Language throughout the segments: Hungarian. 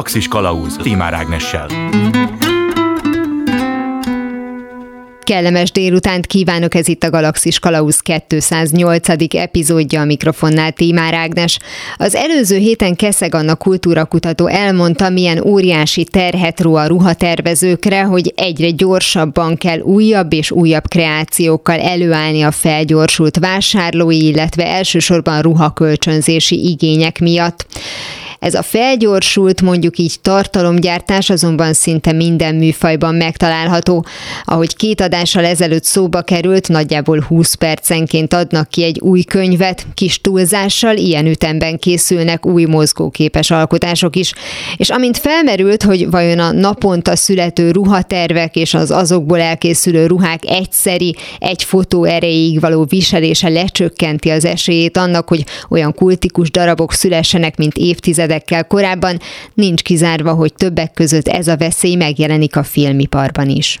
Galaxis Kalauz Timár Ágnessel. Kellemes délutánt kívánok, ez itt a Galaxis Kalausz 208. epizódja a mikrofonnál Tímár Ágnes. Az előző héten Keszeg Anna kultúrakutató elmondta, milyen óriási terhet ró a ruhatervezőkre, hogy egyre gyorsabban kell újabb és újabb kreációkkal előállni a felgyorsult vásárlói, illetve elsősorban ruhakölcsönzési igények miatt. Ez a felgyorsult, mondjuk így tartalomgyártás azonban szinte minden műfajban megtalálható. Ahogy két adással ezelőtt szóba került, nagyjából 20 percenként adnak ki egy új könyvet, kis túlzással ilyen ütemben készülnek új mozgóképes alkotások is. És amint felmerült, hogy vajon a naponta születő ruhatervek és az azokból elkészülő ruhák egyszeri, egy fotó erejéig való viselése lecsökkenti az esélyét annak, hogy olyan kultikus darabok szülessenek, mint évtized évtizedekkel korábban, nincs kizárva, hogy többek között ez a veszély megjelenik a filmiparban is.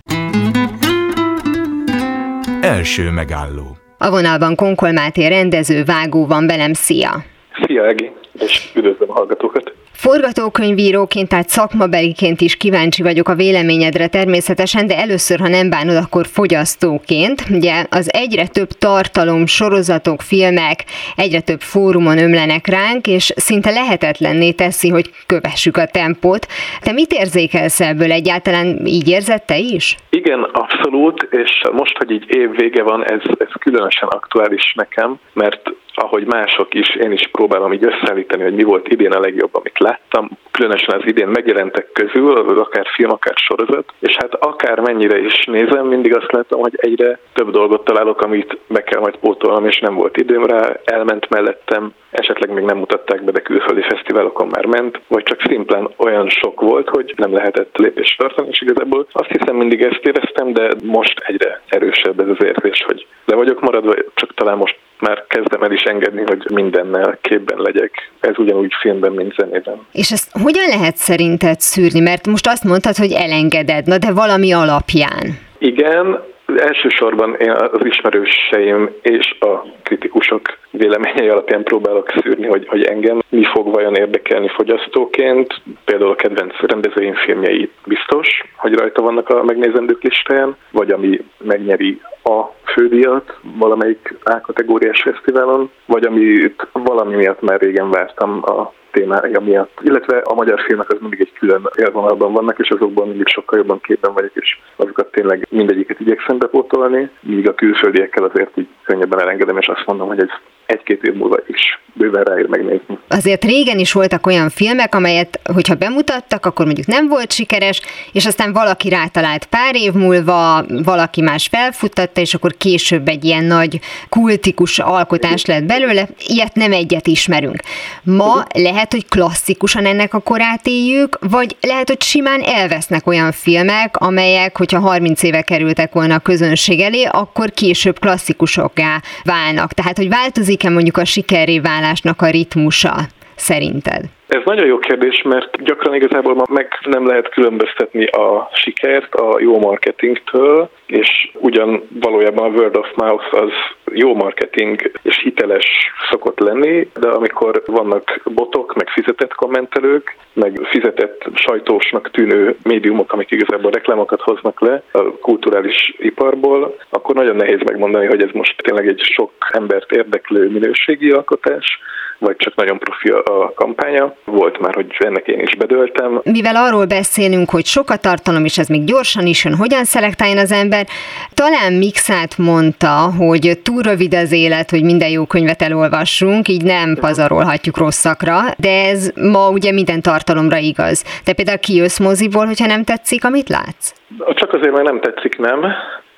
Első megálló. A vonalban Konkol Máté rendező, vágó van velem, szia! Szia Egi, és üdvözlöm a hallgatókat! Forgatókönyvíróként, tehát szakmabeliként is kíváncsi vagyok a véleményedre természetesen, de először, ha nem bánod, akkor fogyasztóként. Ugye az egyre több tartalom, sorozatok, filmek egyre több fórumon ömlenek ránk, és szinte lehetetlenné teszi, hogy kövessük a tempót. Te mit érzékelsz ebből egyáltalán? Így érzed te is? Igen, abszolút, és most, hogy így év vége van, ez, ez különösen aktuális nekem, mert ahogy mások is, én is próbálom így összeállítani, hogy mi volt idén a legjobb, amit láttam. Különösen az idén megjelentek közül, az akár film, akár sorozat, és hát akár mennyire is nézem, mindig azt látom, hogy egyre több dolgot találok, amit be kell majd pótolnom, és nem volt időm rá, elment mellettem, esetleg még nem mutatták be, de külföldi fesztiválokon már ment, vagy csak szimplán olyan sok volt, hogy nem lehetett lépést tartani, és igazából azt hiszem mindig ezt éreztem, de most egyre erősebb ez az érzés, hogy le vagyok maradva, csak talán most már kezdem el is engedni, hogy mindennel képben legyek. Ez ugyanúgy filmben, mint zenében. És ezt hogyan lehet szerinted szűrni? Mert most azt mondtad, hogy elengeded, na de valami alapján. Igen, Elsősorban én az ismerőseim és a kritikusok véleményei alapján próbálok szűrni, hogy, hogy engem mi fog vajon érdekelni fogyasztóként. Például a kedvenc rendezőim filmjei biztos, hogy rajta vannak a megnézendők listáján, vagy ami megnyeri a fődíjat valamelyik A-kategóriás fesztiválon, vagy amit valami miatt már régen vártam a témája miatt. Illetve a magyar filmek az mindig egy külön élvonalban vannak, és azokban mindig sokkal jobban képen vagyok, és azokat tényleg mindegyiket igyekszem bepótolni, míg a külföldiekkel azért így könnyebben elengedem, és azt mondom, hogy ez egy-két év múlva is bőven ráér megnézni. Azért régen is voltak olyan filmek, amelyet, hogyha bemutattak, akkor mondjuk nem volt sikeres, és aztán valaki rátalált pár év múlva, valaki más felfuttatta, és akkor később egy ilyen nagy kultikus alkotás lett belőle. Ilyet nem egyet ismerünk. Ma lehet, hogy klasszikusan ennek a korát éljük, vagy lehet, hogy simán elvesznek olyan filmek, amelyek, hogyha 30 éve kerültek volna a közönség elé, akkor később klasszikusokká válnak. Tehát, hogy változik változik-e mondjuk a sikerré válásnak a ritmusa szerinted? Ez nagyon jó kérdés, mert gyakran igazából ma meg nem lehet különböztetni a sikert a jó marketingtől, és ugyan valójában a word of mouth az jó marketing és hiteles szokott lenni, de amikor vannak botok, meg fizetett kommentelők, meg fizetett sajtósnak tűnő médiumok, amik igazából reklámokat hoznak le a kulturális iparból, akkor nagyon nehéz megmondani, hogy ez most tényleg egy sok embert érdeklő minőségi alkotás, vagy csak nagyon profi a kampánya. Volt már, hogy ennek én is bedöltem. Mivel arról beszélünk, hogy sok a tartalom, és ez még gyorsan is jön, hogyan szelektáljon az ember, talán Mixát mondta, hogy túl rövid az élet, hogy minden jó könyvet elolvassunk, így nem pazarolhatjuk rosszakra, de ez ma ugye minden tartalomra igaz. Te például kijössz moziból, hogyha nem tetszik, amit látsz? Csak azért, mert nem tetszik, nem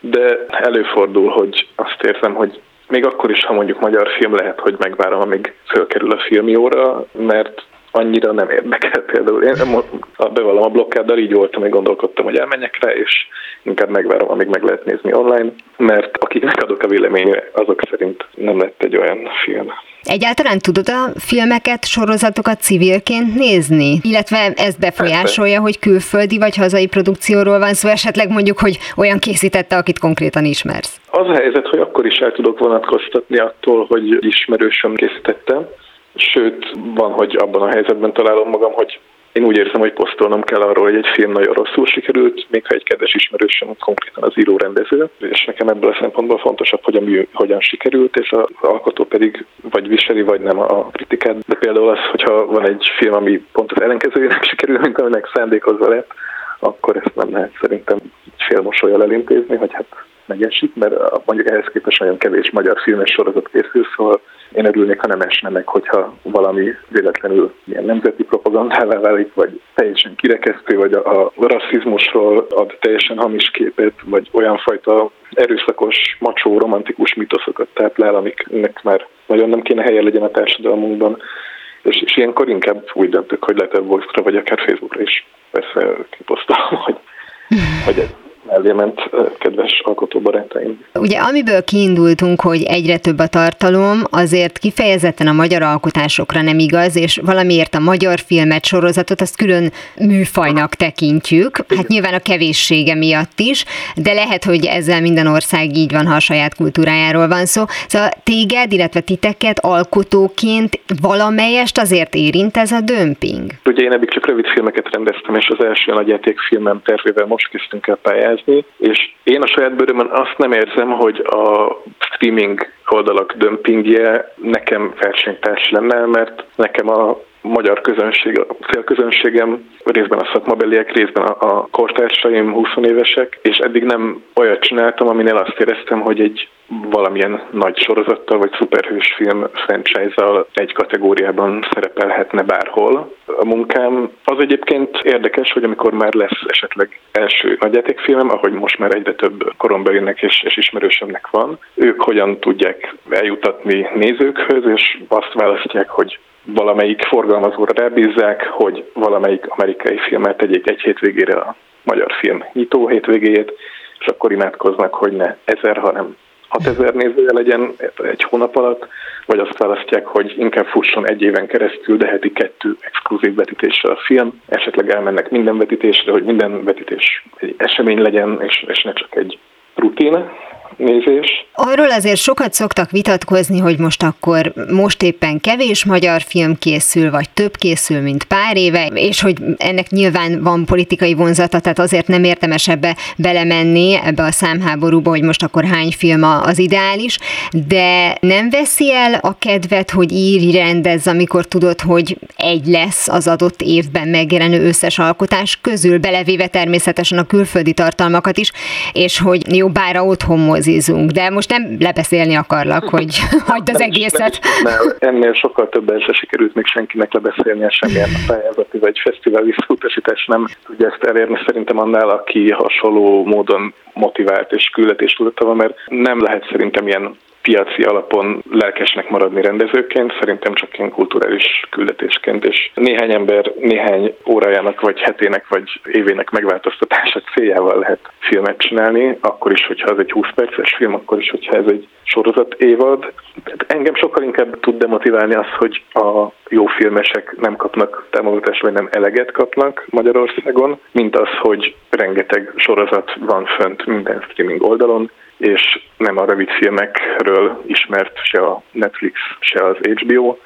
de előfordul, hogy azt érzem, hogy még akkor is, ha mondjuk magyar film lehet, hogy megvárom, amíg fölkerül a filmjóra, mert annyira nem érdekel például. Én a, bevallom a blokkáddal így voltam, hogy gondolkodtam, hogy elmenjek rá, és inkább megvárom, amíg meg lehet nézni online, mert akiknek adok a véleményre, azok szerint nem lett egy olyan film. Egyáltalán tudod a filmeket, sorozatokat civilként nézni? Illetve ez befolyásolja, hogy külföldi vagy hazai produkcióról van szó, esetleg mondjuk, hogy olyan készítette, akit konkrétan ismersz? Az a helyzet, hogy akkor is el tudok vonatkoztatni attól, hogy ismerősöm készítette. Sőt, van, hogy abban a helyzetben találom magam, hogy én úgy érzem, hogy posztolnom kell arról, hogy egy film nagyon rosszul sikerült, még ha egy kedves ismerősöm konkrétan az író rendező, és nekem ebből a szempontból fontosabb, hogy a mű hogyan sikerült, és az alkotó pedig vagy viseli, vagy nem a kritikát. De például az, hogyha van egy film, ami pont az ellenkezőjének sikerül, mint aminek szándékozva lett, akkor ezt nem lehet szerintem félmosolyal elintézni, hogy hát megesik, mert mondjuk ehhez képest nagyon kevés magyar filmes sorozat készül, szóval én örülnék, ha nem esne meg, hogyha valami véletlenül ilyen nemzeti propagandává válik, vagy teljesen kirekesztő, vagy a, a rasszizmusról ad teljesen hamis képet, vagy olyan fajta erőszakos, macsó, romantikus mitoszokat táplál, amiknek már nagyon nem kéne helye legyen a társadalmunkban. És, és ilyenkor inkább úgy döntök, hogy Letterboxdra, vagy akár Facebookra is persze kiposztolom, hogy, hogy ez mellé ment kedves alkotóbarátaim. Ugye amiből kiindultunk, hogy egyre több a tartalom, azért kifejezetten a magyar alkotásokra nem igaz, és valamiért a magyar filmet, sorozatot azt külön műfajnak tekintjük. Hát nyilván a kevéssége miatt is, de lehet, hogy ezzel minden ország így van, ha a saját kultúrájáról van szó. Szóval téged, illetve titeket alkotóként valamelyest azért érint ez a dömping? Ugye én eddig csak rövid filmeket rendeztem, és az első nagyjátékfilmem tervével most kezdtünk el pályázni, pályázni, és én a saját bőrömön azt nem érzem, hogy a streaming oldalak dömpingje nekem versenytárs lenne, mert nekem a magyar közönség, a célközönségem, részben a szakmabeliek, részben a, a kortársaim, 20 évesek, és eddig nem olyat csináltam, aminél azt éreztem, hogy egy valamilyen nagy sorozattal vagy szuperhős film franchise-zal egy kategóriában szerepelhetne bárhol. A munkám az egyébként érdekes, hogy amikor már lesz esetleg első nagyjátékfilmem, ahogy most már egyre több korombelinek és, és ismerősömnek van, ők hogyan tudják eljutatni nézőkhöz, és azt választják, hogy valamelyik forgalmazóra rábízzák, hogy valamelyik amerikai filmet tegyék egy hétvégére a magyar film nyitó hétvégéjét, és akkor imádkoznak, hogy ne ezer, hanem 6000 nézője legyen egy hónap alatt, vagy azt választják, hogy inkább fusson egy éven keresztül, de heti kettő exkluzív vetítéssel a film, esetleg elmennek minden vetítésre, hogy minden vetítés egy esemény legyen, és, és ne csak egy rutin nézés. Arról azért sokat szoktak vitatkozni, hogy most akkor most éppen kevés magyar film készül, vagy több készül, mint pár éve, és hogy ennek nyilván van politikai vonzata, tehát azért nem érdemes ebbe belemenni, ebbe a számháborúba, hogy most akkor hány film az ideális, de nem veszi el a kedvet, hogy írj, rendezz, amikor tudod, hogy egy lesz az adott évben megjelenő összes alkotás közül, belevéve természetesen a külföldi tartalmakat is, és hogy jó, bár otthon mozizunk, de most nem lebeszélni akarlak, hogy hagyd az egészet. Nem, nem, ennél sokkal többen se sikerült még senkinek lebeszélnie semmilyen pályázati vagy fesztivál visszautasítás nem tudja ezt elérni szerintem annál, aki hasonló módon motivált és küldetés tudata van, mert nem lehet szerintem ilyen piaci alapon lelkesnek maradni rendezőként, szerintem csak ilyen kulturális küldetésként, és néhány ember néhány órájának, vagy hetének, vagy évének megváltoztatása céljával lehet filmet csinálni, akkor is, hogyha ez egy 20 perces film, akkor is, hogyha ez egy sorozat évad. Engem sokkal inkább tud demotiválni az, hogy a jó filmesek nem kapnak támogatást, vagy nem eleget kapnak Magyarországon, mint az, hogy rengeteg sorozat van fönt minden streaming oldalon, és nem a rövid filmekről ismert se a Netflix, se az HBO,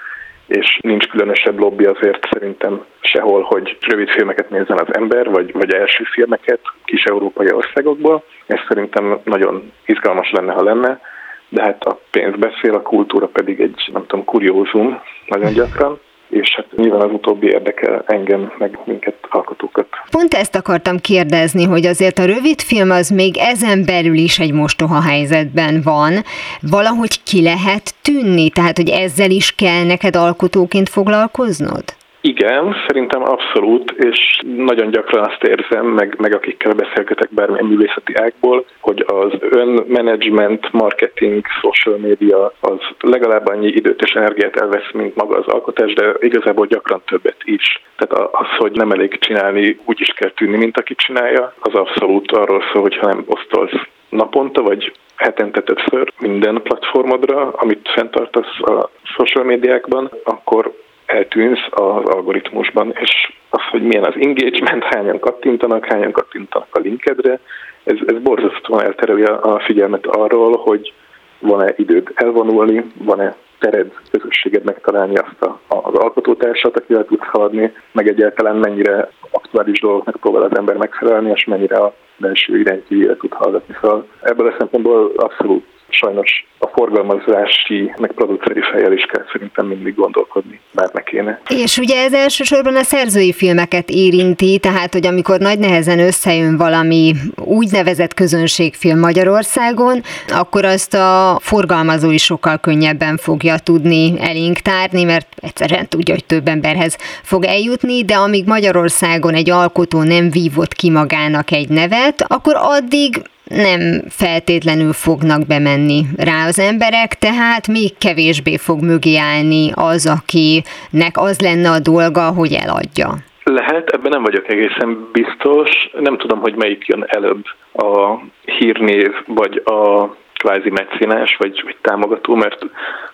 és nincs különösebb lobby azért szerintem sehol, hogy rövid filmeket nézzen az ember, vagy, vagy első filmeket kis európai országokból. Ez szerintem nagyon izgalmas lenne, ha lenne, de hát a pénz beszél, a kultúra pedig egy, nem tudom, kuriózum nagyon gyakran és hát nyilván az utóbbi érdekel engem, meg minket alkotókat. Pont ezt akartam kérdezni, hogy azért a rövid film az még ezen belül is egy mostoha helyzetben van, valahogy ki lehet tűnni, tehát hogy ezzel is kell neked alkotóként foglalkoznod? Igen, szerintem abszolút, és nagyon gyakran azt érzem, meg, meg akikkel beszélgetek bármilyen művészeti ágból, hogy az önmenedzsment, marketing, social media az legalább annyi időt és energiát elvesz, mint maga az alkotás, de igazából gyakran többet is. Tehát az, hogy nem elég csinálni, úgy is kell tűnni, mint aki csinálja, az abszolút arról szól, hogy ha nem osztolsz naponta, vagy hetente többször minden platformodra, amit fenntartasz a social médiákban, akkor eltűnsz az algoritmusban, és az, hogy milyen az engagement, hányan kattintanak, hányan kattintanak a linkedre, ez, ez borzasztóan eltereli a figyelmet arról, hogy van-e időd elvonulni, van-e tered, közösséged megtalálni azt a, az alkotótársat, akivel tudsz haladni, meg egyáltalán mennyire aktuális dolgoknak próbál az ember megfelelni, és mennyire a belső iránytűjére tud hallgatni. Szóval ebből a szempontból abszolút sajnos a forgalmazási, meg produceri fejjel is kell szerintem mindig gondolkodni, bár ne kéne. És ugye ez elsősorban a szerzői filmeket érinti, tehát hogy amikor nagy nehezen összejön valami úgynevezett közönségfilm Magyarországon, akkor azt a forgalmazó is sokkal könnyebben fogja tudni elénk tárni, mert egyszerűen tudja, hogy több emberhez fog eljutni, de amíg Magyarországon egy alkotó nem vívott ki magának egy nevet, akkor addig nem feltétlenül fognak bemenni rá az emberek, tehát még kevésbé fog mögé állni az, akinek az lenne a dolga, hogy eladja. Lehet, ebben nem vagyok egészen biztos. Nem tudom, hogy melyik jön előbb, a hírnév vagy a kvázi meccénás vagy, vagy támogató, mert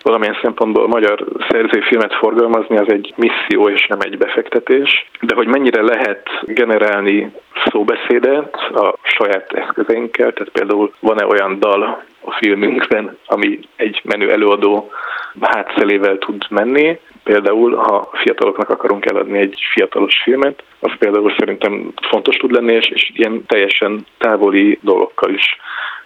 valamilyen szempontból a magyar szerzői filmet forgalmazni az egy misszió és nem egy befektetés, de hogy mennyire lehet generálni szóbeszédet a saját eszközeinkkel, tehát például van-e olyan dal a filmünkben, ami egy menő előadó hátszelével tud menni, Például, ha fiataloknak akarunk eladni egy fiatalos filmet, az például szerintem fontos tud lenni, és, és ilyen teljesen távoli dolgokkal is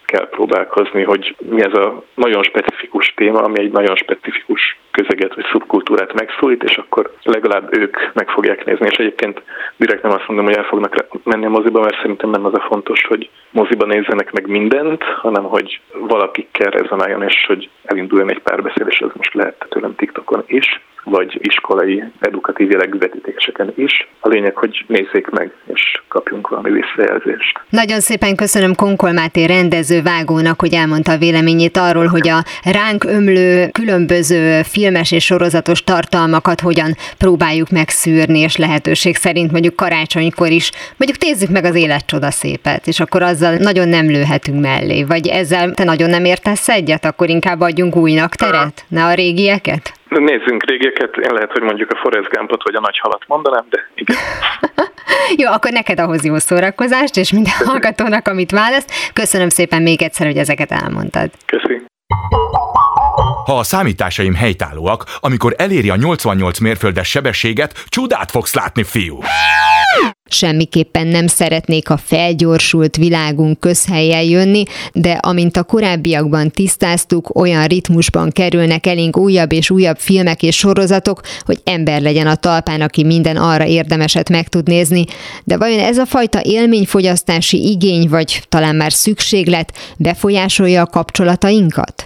kell próbálkozni, hogy mi ez a nagyon specifikus téma, ami egy nagyon specifikus közeget vagy szubkultúrát megszólít, és akkor legalább ők meg fogják nézni. És egyébként direkt nem azt mondom, hogy el fognak menni a moziba, mert szerintem nem az a fontos, hogy moziba nézzenek meg mindent, hanem hogy valakikkel rezonáljon, és hogy elinduljon egy párbeszéd, és ez most lehet tőlem TikTokon is, vagy iskolai edukatív jellegű vetítéseken is. A lényeg, hogy nézzék meg, és kapjunk valami visszajelzést. Nagyon szépen köszönöm Konkol Máté rendező vágónak, hogy elmondta a véleményét arról, hogy a ránk ömlő különböző filmes és sorozatos tartalmakat hogyan próbáljuk megszűrni, és lehetőség szerint mondjuk karácsonykor is, mondjuk nézzük meg az életcsoda szépet, és akkor azzal nagyon nem lőhetünk mellé. Vagy ezzel te nagyon nem értesz egyet, akkor inkább adjunk újnak teret, ne a régieket? Nézzünk régeket, én lehet, hogy mondjuk a Forrest Gumpot vagy a nagy halat mondanám, de igen. jó, akkor neked ahhoz jó szórakozást, és minden hallgatónak, amit választ. Köszönöm szépen még egyszer, hogy ezeket elmondtad. Köszönöm. Ha a számításaim helytállóak, amikor eléri a 88 mérföldes sebességet, csodát fogsz látni, fiú! Semmiképpen nem szeretnék a felgyorsult világunk közhelyel jönni, de amint a korábbiakban tisztáztuk, olyan ritmusban kerülnek elénk újabb és újabb filmek és sorozatok, hogy ember legyen a talpán, aki minden arra érdemeset meg tud nézni. De vajon ez a fajta élményfogyasztási igény, vagy talán már szükséglet befolyásolja a kapcsolatainkat?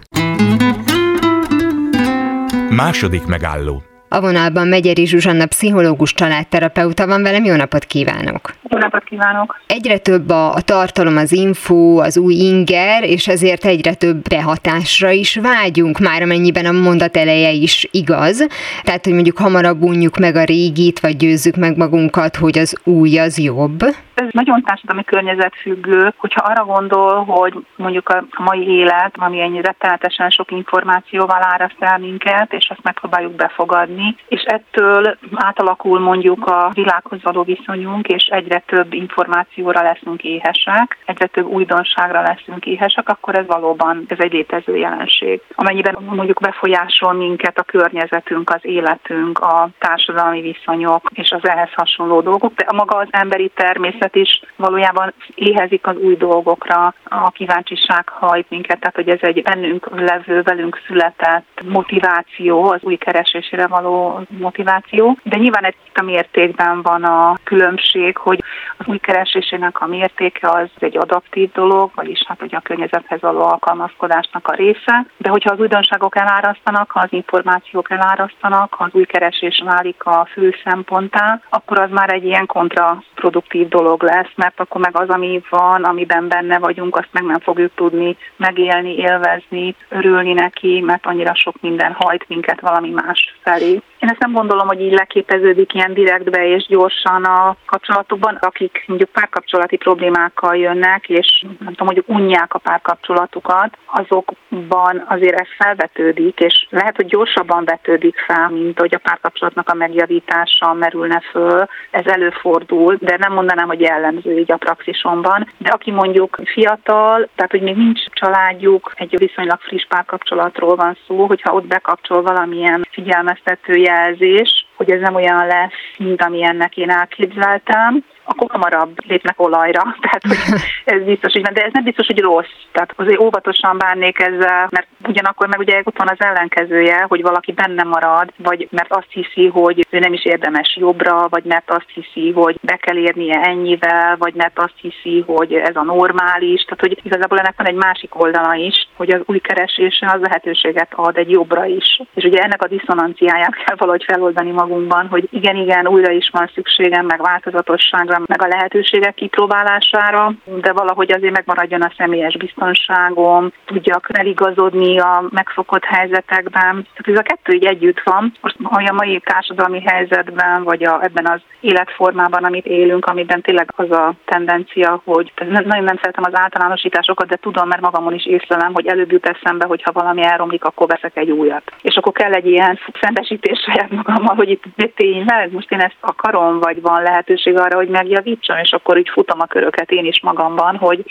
Második megálló a vonalban Megyeri Zsuzsanna, pszichológus családterapeuta van velem. Jó napot kívánok! Jó napot kívánok! Egyre több a, a tartalom, az info, az új inger, és ezért egyre több behatásra is vágyunk, már amennyiben a mondat eleje is igaz. Tehát, hogy mondjuk hamarabb unjuk meg a régit, vagy győzzük meg magunkat, hogy az új az jobb ez nagyon társadalmi környezetfüggő, hogyha arra gondol, hogy mondjuk a mai élet, ami ennyi rettenetesen sok információval áraszt el minket, és azt megpróbáljuk befogadni, és ettől átalakul mondjuk a világhoz való viszonyunk, és egyre több információra leszünk éhesek, egyre több újdonságra leszünk éhesek, akkor ez valóban ez egy létező jelenség. Amennyiben mondjuk befolyásol minket a környezetünk, az életünk, a társadalmi viszonyok és az ehhez hasonló dolgok, de a maga az emberi természet minket is valójában éhezik az új dolgokra, a kíváncsiság hajt minket, tehát hogy ez egy bennünk levő, velünk született motiváció, az új keresésére való motiváció, de nyilván egy a mértékben van a különbség, hogy az új keresésének a mértéke az egy adaptív dolog, vagyis hát hogy a környezethez való alkalmazkodásnak a része, de hogyha az újdonságok elárasztanak, ha az információk elárasztanak, ha az új keresés válik a fő szemponttá, akkor az már egy ilyen kontraproduktív dolog dolog lesz, mert akkor meg az, ami van, amiben benne vagyunk, azt meg nem fogjuk tudni megélni, élvezni, örülni neki, mert annyira sok minden hajt minket valami más felé. Én ezt nem gondolom, hogy így leképeződik ilyen direktbe és gyorsan a kapcsolatokban, akik mondjuk párkapcsolati problémákkal jönnek, és nem tudom, mondjuk unják a párkapcsolatukat, azokban azért ez felvetődik, és lehet, hogy gyorsabban vetődik fel, mint hogy a párkapcsolatnak a megjavítása merülne föl. Ez előfordul, de nem mondanám, hogy jellemző így a praxisomban. De aki mondjuk fiatal, tehát hogy még nincs családjuk, egy viszonylag friss párkapcsolatról van szó, hogyha ott bekapcsol valamilyen figyelmeztető jelzés, hogy ez nem olyan lesz, mint amilyennek én elképzeltem, akkor hamarabb lépnek olajra. Tehát, hogy ez biztos, hogy de ez nem biztos, hogy rossz. Tehát azért óvatosan bánnék ezzel, mert ugyanakkor meg ugye ott van az ellenkezője, hogy valaki benne marad, vagy mert azt hiszi, hogy ő nem is érdemes jobbra, vagy mert azt hiszi, hogy be kell érnie ennyivel, vagy mert azt hiszi, hogy ez a normális. Tehát, hogy igazából ennek van egy másik oldala is, hogy az új keresése az lehetőséget ad egy jobbra is. És ugye ennek a diszonanciáját kell valahogy feloldani magunkban, hogy igen, igen, újra is van szükségem, meg változatosságra, meg a lehetőségek kipróbálására, de valahogy azért megmaradjon a személyes biztonságom, tudjak eligazodni a megszokott helyzetekben. Tehát ez a kettő így együtt van. Most a mai társadalmi helyzetben, vagy a, ebben az életformában, amit élünk, amiben tényleg az a tendencia, hogy nagyon nem szeretem az általánosításokat, de tudom, mert magamon is észlelem, hogy előbb jut eszembe, hogy ha valami elromlik, akkor veszek egy újat. És akkor kell egy ilyen szembesítés saját magammal, hogy itt tényleg most én ezt akarom, vagy van lehetőség arra, hogy meg megjavítsam, és akkor így futom a köröket én is magamban, hogy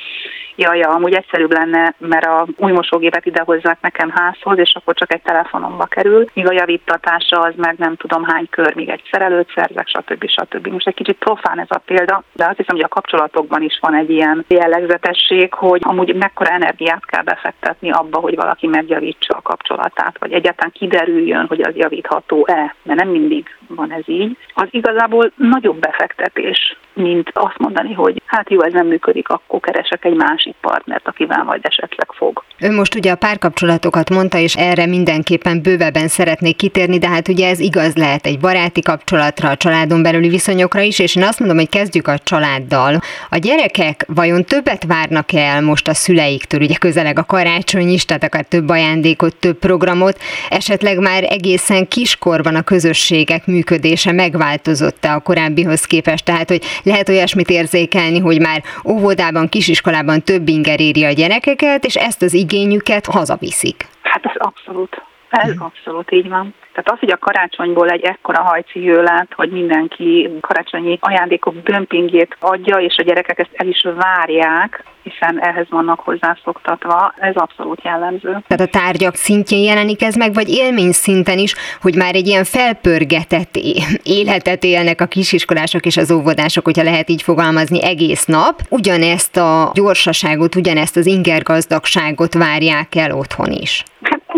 jaj, ja, amúgy egyszerűbb lenne, mert a új mosógépet idehozzák nekem házhoz, és akkor csak egy telefonomba kerül, míg a javítatása az meg nem tudom hány kör, még egy szerelőt szerzek, stb. stb. Most egy kicsit profán ez a példa, de azt hiszem, hogy a kapcsolatokban is van egy ilyen jellegzetesség, hogy amúgy mekkora energiát kell befektetni abba, hogy valaki megjavítsa a kapcsolatát, vagy egyáltalán kiderüljön, hogy az javítható-e, mert nem mindig van ez így. Az igazából nagyobb befektetés mint azt mondani, hogy hát jó, ez nem működik, akkor keresek egy másik partnert, akivel majd esetleg fog. Ön most ugye a párkapcsolatokat mondta, és erre mindenképpen bővebben szeretnék kitérni, de hát ugye ez igaz lehet egy baráti kapcsolatra, a családon belüli viszonyokra is, és én azt mondom, hogy kezdjük a családdal. A gyerekek vajon többet várnak el most a szüleiktől, ugye közeleg a karácsony is, tehát akár több ajándékot, több programot, esetleg már egészen kiskorban a közösségek működése megváltozott-e a korábbihoz képest, tehát hogy lehet olyasmit érzékelni, hogy már óvodában, kisiskolában több inger éri a gyerekeket, és ezt az igényüket hazaviszik. Hát ez abszolút. Ez mhm. abszolút így van. Tehát az, hogy a karácsonyból egy ekkora hajcihő lett, hogy mindenki karácsonyi ajándékok dömpingét adja, és a gyerekek ezt el is várják, hiszen ehhez vannak hozzászoktatva, ez abszolút jellemző. Tehát a tárgyak szintjén jelenik ez meg, vagy élmény szinten is, hogy már egy ilyen felpörgetett életet élnek a kisiskolások és az óvodások, hogyha lehet így fogalmazni egész nap. Ugyanezt a gyorsaságot, ugyanezt az ingergazdagságot várják el otthon is.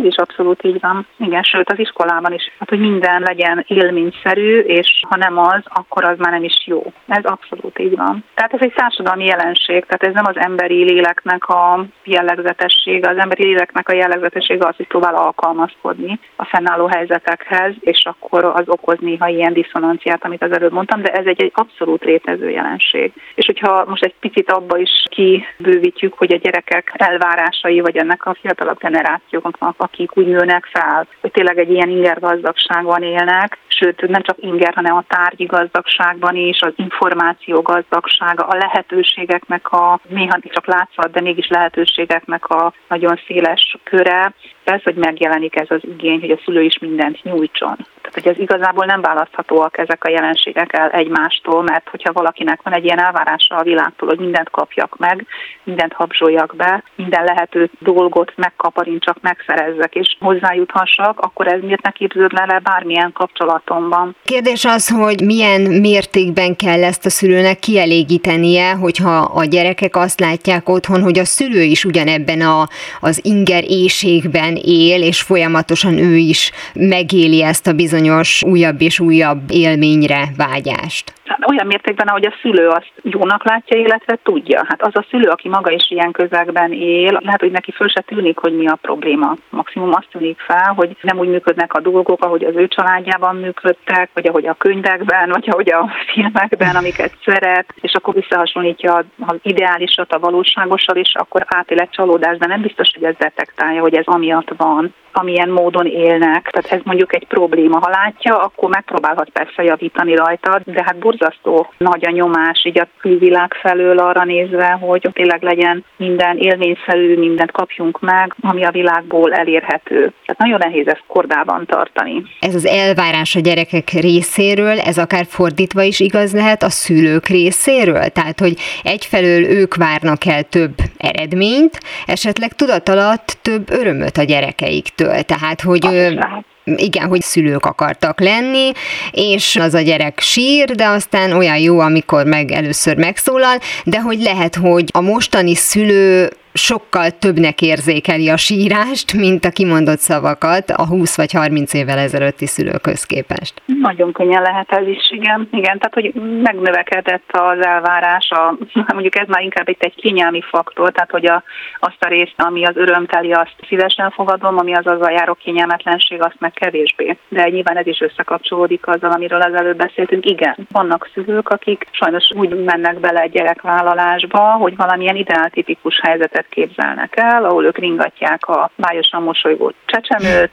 Ez is abszolút így van. Igen, sőt az iskolában is. Hát, hogy minden legyen élményszerű, és ha nem az, akkor az már nem is jó. Ez abszolút így van. Tehát ez egy társadalmi jelenség, tehát ez nem az emberi léleknek a jellegzetessége. Az emberi léleknek a jellegzetessége az, hogy próbál alkalmazkodni a fennálló helyzetekhez, és akkor az okoz néha ilyen diszonanciát, amit az előbb mondtam, de ez egy, egy abszolút létező jelenség. És hogyha most egy picit abba is kibővítjük, hogy a gyerekek elvárásai, vagy ennek a fiatalabb generációknak, akik úgy nőnek fel, hogy tényleg egy ilyen inger gazdagságban élnek, sőt nem csak inger, hanem a tárgyi gazdagságban is, az információ gazdagsága, a lehetőségeknek a néha csak látszat, de mégis lehetőségeknek a nagyon széles köre, persze, hogy megjelenik ez az igény, hogy a szülő is mindent nyújtson. Tehát, hogy ez igazából nem választhatóak ezek a jelenségek el egymástól, mert hogyha valakinek van egy ilyen elvárása a világtól, hogy mindent kapjak meg, mindent habzsoljak be, minden lehető dolgot megkaparincsak, megszerezzek és hozzájuthassak, akkor ez miért ne képződne le bármilyen kapcsolatomban. Kérdés az, hogy milyen mértékben kell ezt a szülőnek kielégítenie, hogyha a gyerekek azt látják otthon, hogy a szülő is ugyanebben a, az inger éjségben él, és folyamatosan ő is megéli ezt a bizonyos újabb és újabb élményre vágyást. Hát olyan mértékben, ahogy a szülő azt jónak látja, illetve tudja. Hát az a szülő, aki maga is ilyen közegben él, lehet, hogy neki föl se tűnik, hogy mi a probléma. Maximum azt tűnik fel, hogy nem úgy működnek a dolgok, ahogy az ő családjában működtek, vagy ahogy a könyvekben, vagy ahogy a filmekben, amiket szeret, és akkor visszahasonlítja az ideálisat a valóságossal, és akkor átél egy csalódás, de nem biztos, hogy ez detektálja, hogy ez ami a viszonylat van amilyen módon élnek. Tehát ez mondjuk egy probléma. Ha látja, akkor megpróbálhat persze javítani rajta, de hát borzasztó nagy a nyomás így a külvilág felől arra nézve, hogy tényleg legyen minden élményszerű, mindent kapjunk meg, ami a világból elérhető. Tehát nagyon nehéz ezt kordában tartani. Ez az elvárás a gyerekek részéről, ez akár fordítva is igaz lehet a szülők részéről? Tehát, hogy egyfelől ők várnak el több eredményt, esetleg tudat alatt több örömöt a gyerekeiktől. Tehát, hogy igen, hogy szülők akartak lenni, és az a gyerek sír, de aztán olyan jó, amikor meg először megszólal, de hogy lehet, hogy a mostani szülő sokkal többnek érzékeli a sírást, mint a kimondott szavakat a 20 vagy 30 évvel ezelőtti szülőköz képest. Nagyon könnyen lehet ez is, igen. Igen, tehát hogy megnövekedett az elvárás, a, mondjuk ez már inkább itt egy kényelmi faktor, tehát hogy a, azt a részt, ami az örömteli, azt szívesen fogadom, ami az az a járó kényelmetlenség, azt meg kevésbé. De nyilván ez is összekapcsolódik azzal, amiről az előbb beszéltünk. Igen, vannak szülők, akik sajnos úgy mennek bele egy gyerekvállalásba, hogy valamilyen ideáltipikus helyzetet képzelnek el, ahol ők ringatják a bájosan mosolygó csecsemőt,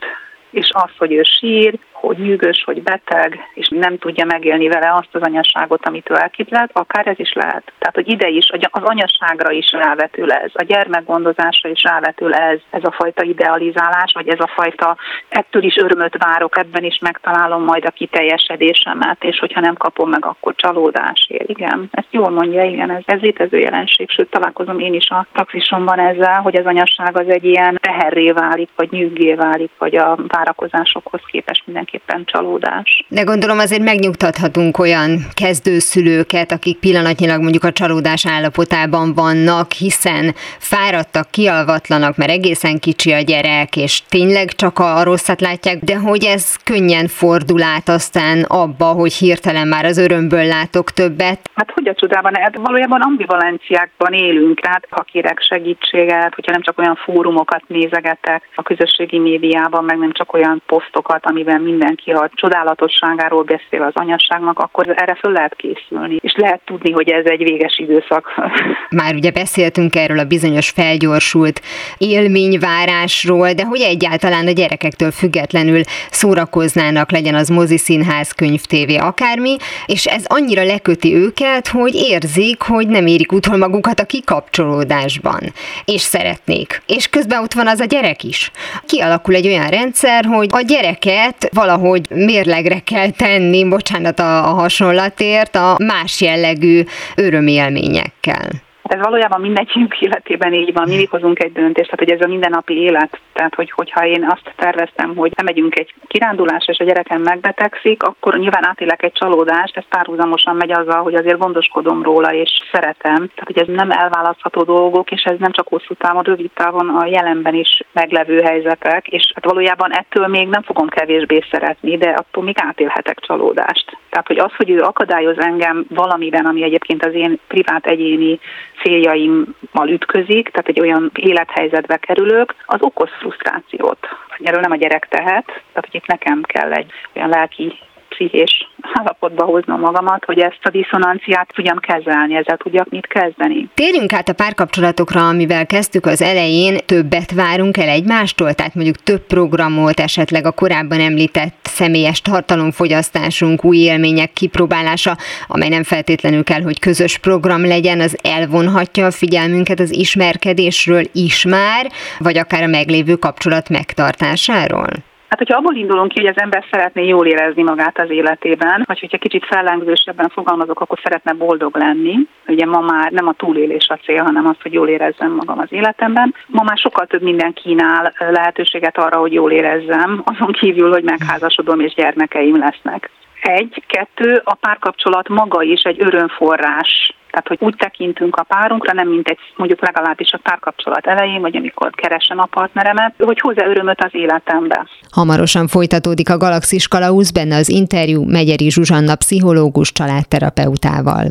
és az, hogy ő sír, hogy nyűgös, hogy beteg, és nem tudja megélni vele azt az anyasságot, amit ő elképzelt, akár ez is lehet. Tehát, hogy ide is, az anyasságra is rávetül ez, a gyermekgondozásra is rávetül ez, ez a fajta idealizálás, vagy ez a fajta, ettől is örömöt várok, ebben is megtalálom majd a kiteljesedésemet, és hogyha nem kapom meg, akkor csalódás ér. Igen, ezt jól mondja, igen, ez, ez létező jelenség, sőt találkozom én is a praxisomban ezzel, hogy az anyasság az egy ilyen teherré válik, vagy nyűggé válik, vagy a várakozásokhoz képest minden mindenképpen csalódás. De gondolom azért megnyugtathatunk olyan kezdőszülőket, akik pillanatnyilag mondjuk a csalódás állapotában vannak, hiszen fáradtak, kialvatlanak, mert egészen kicsi a gyerek, és tényleg csak a rosszat látják, de hogy ez könnyen fordul át aztán abba, hogy hirtelen már az örömből látok többet. Hát hogy a csodában, hát valójában ambivalenciákban élünk, tehát ha kérek segítséget, hogyha nem csak olyan fórumokat nézegetek a közösségi médiában, meg nem csak olyan posztokat, amiben mind mindenki a csodálatosságáról beszél az anyasságnak, akkor erre föl lehet készülni, és lehet tudni, hogy ez egy véges időszak. Már ugye beszéltünk erről a bizonyos felgyorsult élményvárásról, de hogy egyáltalán a gyerekektől függetlenül szórakoznának, legyen az mozi, színház, könyv, tévé, akármi, és ez annyira leköti őket, hogy érzik, hogy nem érik utol magukat a kikapcsolódásban, és szeretnék. És közben ott van az a gyerek is. Kialakul egy olyan rendszer, hogy a gyereket valahogy mérlegre kell tenni, bocsánat a, hasonlatért, a más jellegű örömélményekkel. Ez valójában mindenkiünk életében így van, mindig hozunk egy döntést, tehát hogy ez a mindennapi élet. Tehát, hogy, hogyha én azt terveztem, hogy nem megyünk egy kirándulásra, és a gyerekem megbetegszik, akkor nyilván átélek egy csalódást, ez párhuzamosan megy azzal, hogy azért gondoskodom róla, és szeretem. Tehát, hogy ez nem elválasztható dolgok, és ez nem csak hosszú távon, rövid távon a jelenben is meglevő helyzetek, és hát valójában ettől még nem fogom kevésbé szeretni, de attól még átélhetek csalódást. Tehát, hogy az, hogy ő akadályoz engem valamiben, ami egyébként az én privát egyéni céljaimmal ütközik, tehát egy olyan élethelyzetbe kerülök, az okoz frusztrációt. Erről nem a gyerek tehet, tehát hogy itt nekem kell egy olyan lelki pszichés állapotba hoznom magamat, hogy ezt a diszonanciát tudjam kezelni, ezzel tudjak mit kezdeni. Térjünk át a párkapcsolatokra, amivel kezdtük az elején, többet várunk el egymástól, tehát mondjuk több programot, esetleg a korábban említett személyes tartalomfogyasztásunk, új élmények kipróbálása, amely nem feltétlenül kell, hogy közös program legyen, az elvonhatja a figyelmünket az ismerkedésről is már, vagy akár a meglévő kapcsolat megtartásáról? Hát, hogyha abból indulunk ki, hogy az ember szeretné jól érezni magát az életében, vagy hogyha kicsit fellengzősebben fogalmazok, akkor szeretne boldog lenni. Ugye ma már nem a túlélés a cél, hanem az, hogy jól érezzem magam az életemben. Ma már sokkal több minden kínál lehetőséget arra, hogy jól érezzem, azon kívül, hogy megházasodom és gyermekeim lesznek. Egy, kettő, a párkapcsolat maga is egy örömforrás tehát, hogy úgy tekintünk a párunkra, nem mint egy mondjuk legalábbis a párkapcsolat elején, vagy amikor keresem a partneremet, hogy hozzá örömöt az életembe. Hamarosan folytatódik a Galaxis Kalausz, benne az interjú Megyeri Zsuzsanna pszichológus családterapeutával.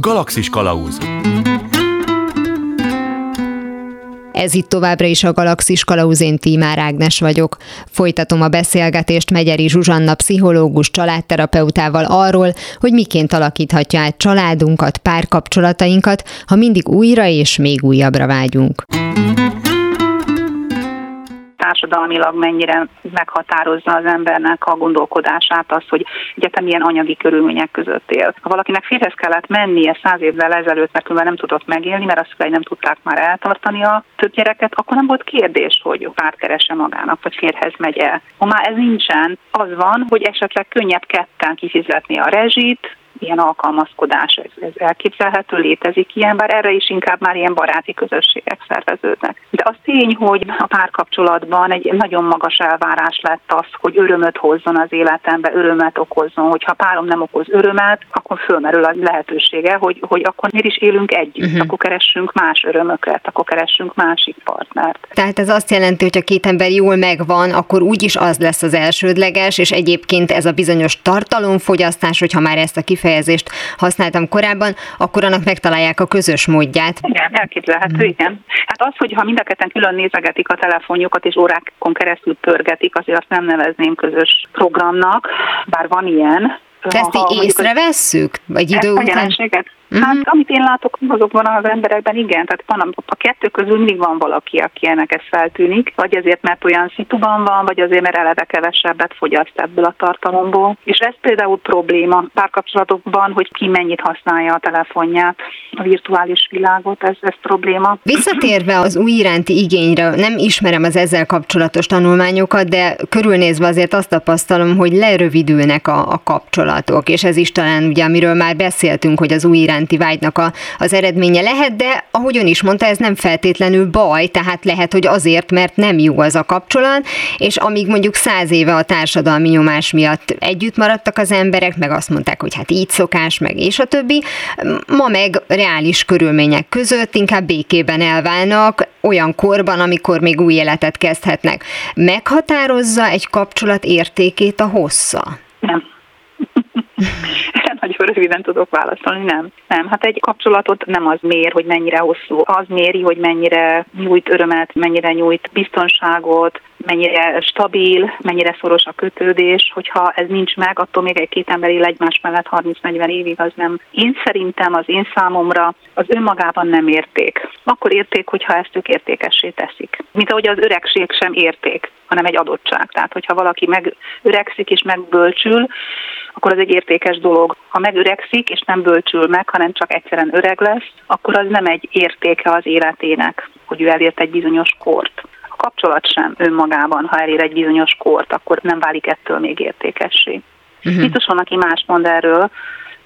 Galaxis Kalauz Ez itt továbbra is a Galaxis Kalauzén Tímár Ágnes vagyok. Folytatom a beszélgetést Megyeri Zsuzsanna pszichológus családterapeutával arról, hogy miként alakíthatja át családunkat, párkapcsolatainkat, ha mindig újra és még újabbra vágyunk társadalmilag mennyire meghatározza az embernek a gondolkodását az, hogy egyetem milyen anyagi körülmények között él. Ha valakinek férhez kellett mennie száz évvel ezelőtt, mert különben nem tudott megélni, mert a szülei nem tudták már eltartani a több gyereket, akkor nem volt kérdés, hogy párt keresse magának, vagy férhez megy el. Ha már ez nincsen, az van, hogy esetleg könnyebb ketten kifizetni a rezsit, ilyen alkalmazkodás, ez, ez elképzelhető, létezik ilyen, bár erre is inkább már ilyen baráti közösségek szerveződnek. De az tény, hogy a párkapcsolatban egy nagyon magas elvárás lett az, hogy örömöt hozzon az életembe, örömet okozzon, hogyha párom nem okoz örömet, akkor fölmerül a lehetősége, hogy, hogy akkor miért is élünk együtt, uh-huh. akkor keressünk más örömöket, akkor keressünk másik partnert. Tehát ez azt jelenti, hogy a két ember jól megvan, akkor úgyis az lesz az elsődleges, és egyébként ez a bizonyos tartalomfogyasztás, hogyha már ezt a kifejezést kifejezést használtam korábban, akkor annak megtalálják a közös módját. Igen, elképzelhető, hmm. igen. Hát az, hogy ha mind a ketten külön nézegetik a telefonjukat és órákon keresztül pörgetik, azért azt nem nevezném közös programnak, bár van ilyen, ezt így észrevesszük? Vagy idő után? Hát amit én látok azokban az emberekben, igen, tehát van a, kettő közül mindig van valaki, aki ennek ez feltűnik, vagy azért, mert olyan szituban van, vagy azért, mert eleve kevesebbet fogyaszt ebből a tartalomból. És ez például probléma párkapcsolatokban, hogy ki mennyit használja a telefonját, a virtuális világot, ez, ez probléma. Visszatérve az új iránti igényre, nem ismerem az ezzel kapcsolatos tanulmányokat, de körülnézve azért azt tapasztalom, hogy lerövidülnek a, a kapcsolatok, és ez is talán ugye, amiről már beszéltünk, hogy az új iránti iránti vágynak a, az eredménye lehet, de ahogy ön is mondta, ez nem feltétlenül baj, tehát lehet, hogy azért, mert nem jó az a kapcsolat, és amíg mondjuk száz éve a társadalmi nyomás miatt együtt maradtak az emberek, meg azt mondták, hogy hát így szokás, meg és a többi, ma meg reális körülmények között inkább békében elválnak, olyan korban, amikor még új életet kezdhetnek. Meghatározza egy kapcsolat értékét a hossza? Nem. nagyon röviden tudok válaszolni, nem. Nem, hát egy kapcsolatot nem az mér, hogy mennyire hosszú, az méri, hogy mennyire nyújt örömet, mennyire nyújt biztonságot, mennyire stabil, mennyire szoros a kötődés, hogyha ez nincs meg, attól még egy két ember él egymás mellett 30-40 évig, az nem. Én szerintem az én számomra az önmagában nem érték. Akkor érték, hogyha ezt ők értékessé teszik. Mint ahogy az öregség sem érték, hanem egy adottság. Tehát, hogyha valaki megöregszik és megbölcsül, akkor az egy értékes dolog. Ha megöregszik és nem bölcsül meg, hanem csak egyszerűen öreg lesz, akkor az nem egy értéke az életének, hogy ő elért egy bizonyos kort. A kapcsolat sem önmagában, ha elér egy bizonyos kort, akkor nem válik ettől még értékessé. Uh-huh. Biztos van, aki más mond erről,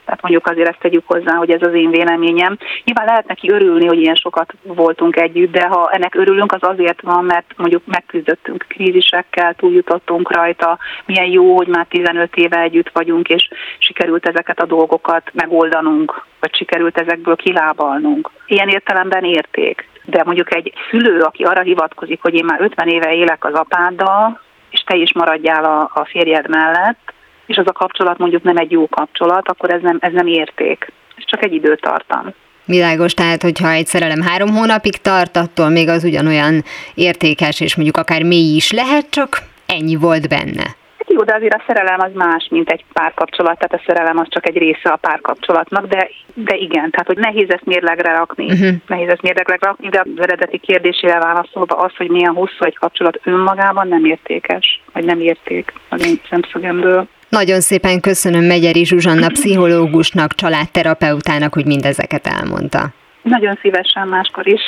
tehát mondjuk azért ezt tegyük hozzá, hogy ez az én véleményem. Nyilván lehet neki örülni, hogy ilyen sokat voltunk együtt, de ha ennek örülünk, az azért van, mert mondjuk megküzdöttünk krízisekkel, túljutottunk rajta, milyen jó, hogy már 15 éve együtt vagyunk, és sikerült ezeket a dolgokat megoldanunk, vagy sikerült ezekből kilábalnunk. Ilyen értelemben érték. De mondjuk egy szülő, aki arra hivatkozik, hogy én már 50 éve élek az apáddal, és te is maradjál a, a férjed mellett, és az a kapcsolat mondjuk nem egy jó kapcsolat, akkor ez nem, ez nem érték. Ez csak egy időtartam. Világos, tehát hogyha egy szerelem három hónapig tart, attól még az ugyanolyan értékes, és mondjuk akár mély is lehet, csak ennyi volt benne. Jó, de azért a szerelem az más, mint egy párkapcsolat, tehát a szerelem az csak egy része a párkapcsolatnak, de, de igen, tehát hogy nehéz ezt mérlegre rakni, uh-huh. nehéz ezt mérlegre rakni, de az eredeti kérdésére válaszolva az, hogy milyen hosszú egy kapcsolat önmagában nem értékes, vagy nem érték az én szemszögemből. Nagyon szépen köszönöm Megyeri Zsuzsanna pszichológusnak, családterapeutának, hogy mindezeket elmondta. Nagyon szívesen máskor is.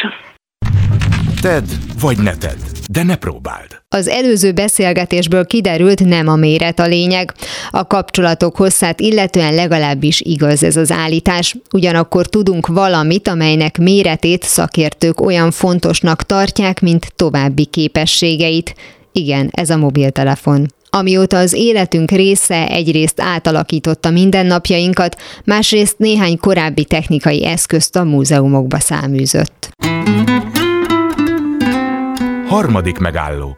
Tedd, vagy ne tedd, de ne próbáld. Az előző beszélgetésből kiderült, nem a méret a lényeg. A kapcsolatok hosszát illetően legalábbis igaz ez az állítás. Ugyanakkor tudunk valamit, amelynek méretét szakértők olyan fontosnak tartják, mint további képességeit. Igen, ez a mobiltelefon. Amióta az életünk része egyrészt átalakította mindennapjainkat, másrészt néhány korábbi technikai eszközt a múzeumokba száműzött. Harmadik megálló